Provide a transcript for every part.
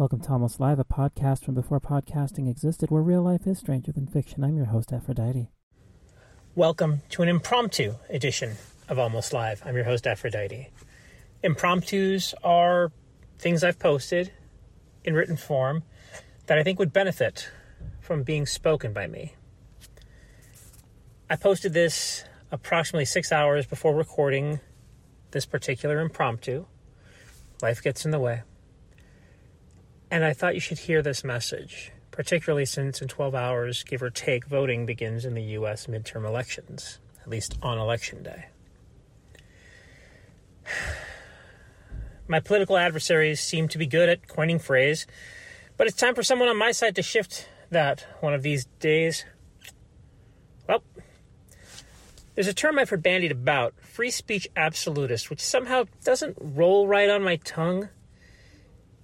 Welcome to Almost Live, a podcast from before podcasting existed where real life is stranger than fiction. I'm your host, Aphrodite. Welcome to an impromptu edition of Almost Live. I'm your host, Aphrodite. Impromptus are things I've posted in written form that I think would benefit from being spoken by me. I posted this approximately six hours before recording this particular impromptu. Life gets in the way. And I thought you should hear this message, particularly since in 12 hours, give or take, voting begins in the U.S. midterm elections, at least on election day. My political adversaries seem to be good at coining phrase, but it's time for someone on my side to shift that one of these days. Well, there's a term I've heard bandied about free speech absolutist, which somehow doesn't roll right on my tongue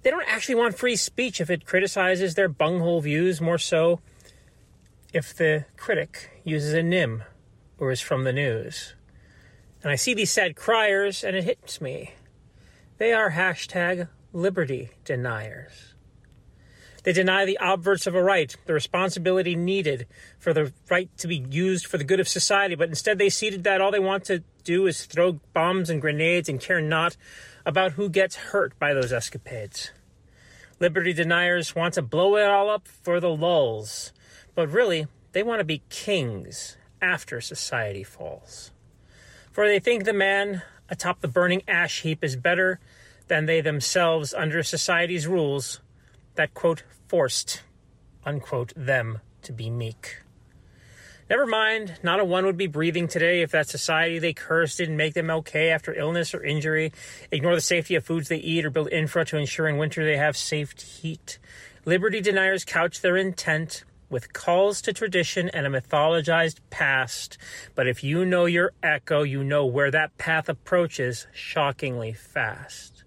they don't actually want free speech if it criticizes their bunghole views, more so if the critic uses a nym or is from the news. And I see these sad criers and it hits me. They are hashtag liberty deniers. They deny the obverse of a right, the responsibility needed for the right to be used for the good of society, but instead they ceded that all they want to do is throw bombs and grenades and care not about who gets hurt by those escapades. Liberty deniers want to blow it all up for the lulls, but really, they want to be kings after society falls. For they think the man atop the burning ash heap is better than they themselves under society's rules that, quote, forced, unquote, them to be meek. Never mind, not a one would be breathing today if that society they curse didn't make them okay after illness or injury, ignore the safety of foods they eat, or build infra to ensure in winter they have safe heat. Liberty deniers couch their intent with calls to tradition and a mythologized past. But if you know your Eco, you know where that path approaches shockingly fast.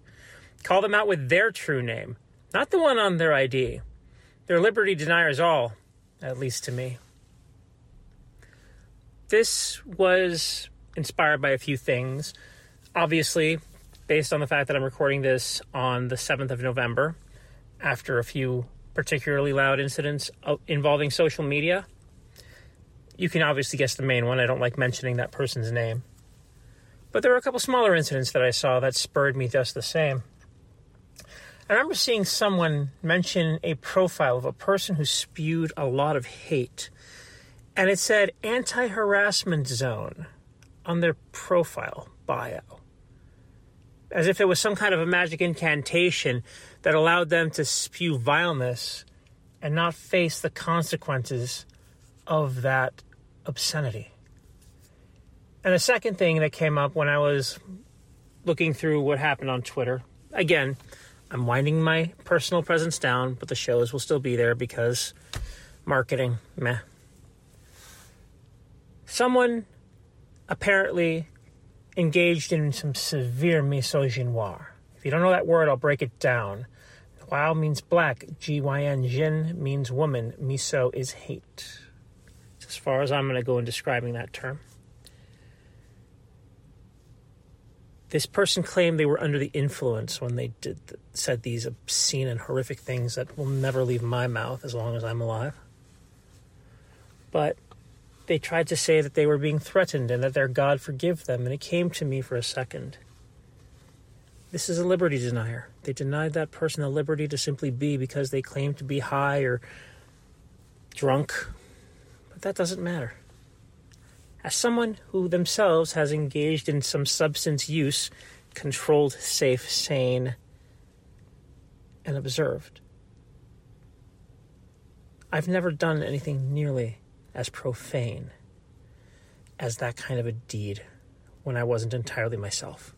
Call them out with their true name, not the one on their ID. They're liberty deniers all, at least to me this was inspired by a few things. Obviously, based on the fact that I'm recording this on the 7th of November, after a few particularly loud incidents uh, involving social media. You can obviously guess the main one. I don't like mentioning that person's name. But there were a couple smaller incidents that I saw that spurred me just the same. I remember seeing someone mention a profile of a person who spewed a lot of hate and it said anti harassment zone on their profile bio. As if it was some kind of a magic incantation that allowed them to spew vileness and not face the consequences of that obscenity. And the second thing that came up when I was looking through what happened on Twitter, again, I'm winding my personal presence down, but the shows will still be there because marketing, meh someone apparently engaged in some severe misogynoir. If you don't know that word, I'll break it down. Wow means black. G Y N, Jin means woman. Miso is hate. It's as far as I'm going to go in describing that term. This person claimed they were under the influence when they did said these obscene and horrific things that will never leave my mouth as long as I'm alive. But they tried to say that they were being threatened and that their God forgive them, and it came to me for a second. This is a liberty denier. They denied that person the liberty to simply be because they claim to be high or drunk. But that doesn't matter. As someone who themselves has engaged in some substance use, controlled, safe, sane, and observed, I've never done anything nearly as profane as that kind of a deed when I wasn't entirely myself.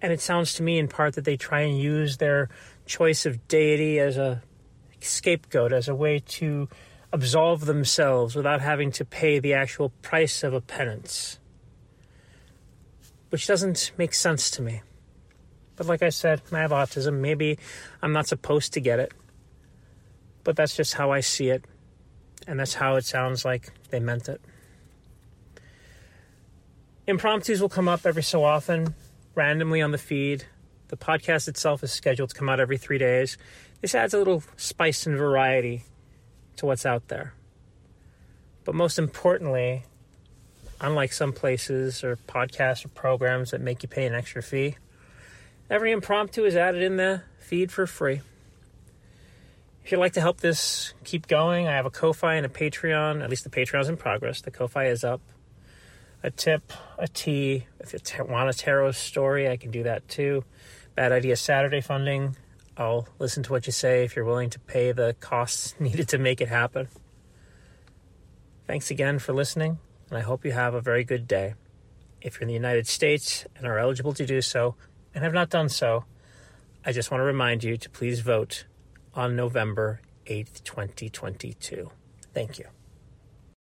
And it sounds to me in part that they try and use their choice of deity as a scapegoat, as a way to absolve themselves without having to pay the actual price of a penance. Which doesn't make sense to me. But like I said, I have autism. Maybe I'm not supposed to get it. But that's just how I see it and that's how it sounds like they meant it. Impromptus will come up every so often, randomly on the feed. The podcast itself is scheduled to come out every three days. This adds a little spice and variety to what's out there. But most importantly, unlike some places or podcasts or programs that make you pay an extra fee, every impromptu is added in the feed for free. If you'd like to help this keep going, I have a Ko-Fi and a Patreon. At least the Patreon's in progress. The Ko-Fi is up. A tip, a tea. If you want a tarot story, I can do that too. Bad Idea Saturday funding. I'll listen to what you say if you're willing to pay the costs needed to make it happen. Thanks again for listening, and I hope you have a very good day. If you're in the United States and are eligible to do so, and have not done so, I just want to remind you to please vote on November 8th, 2022. Thank you.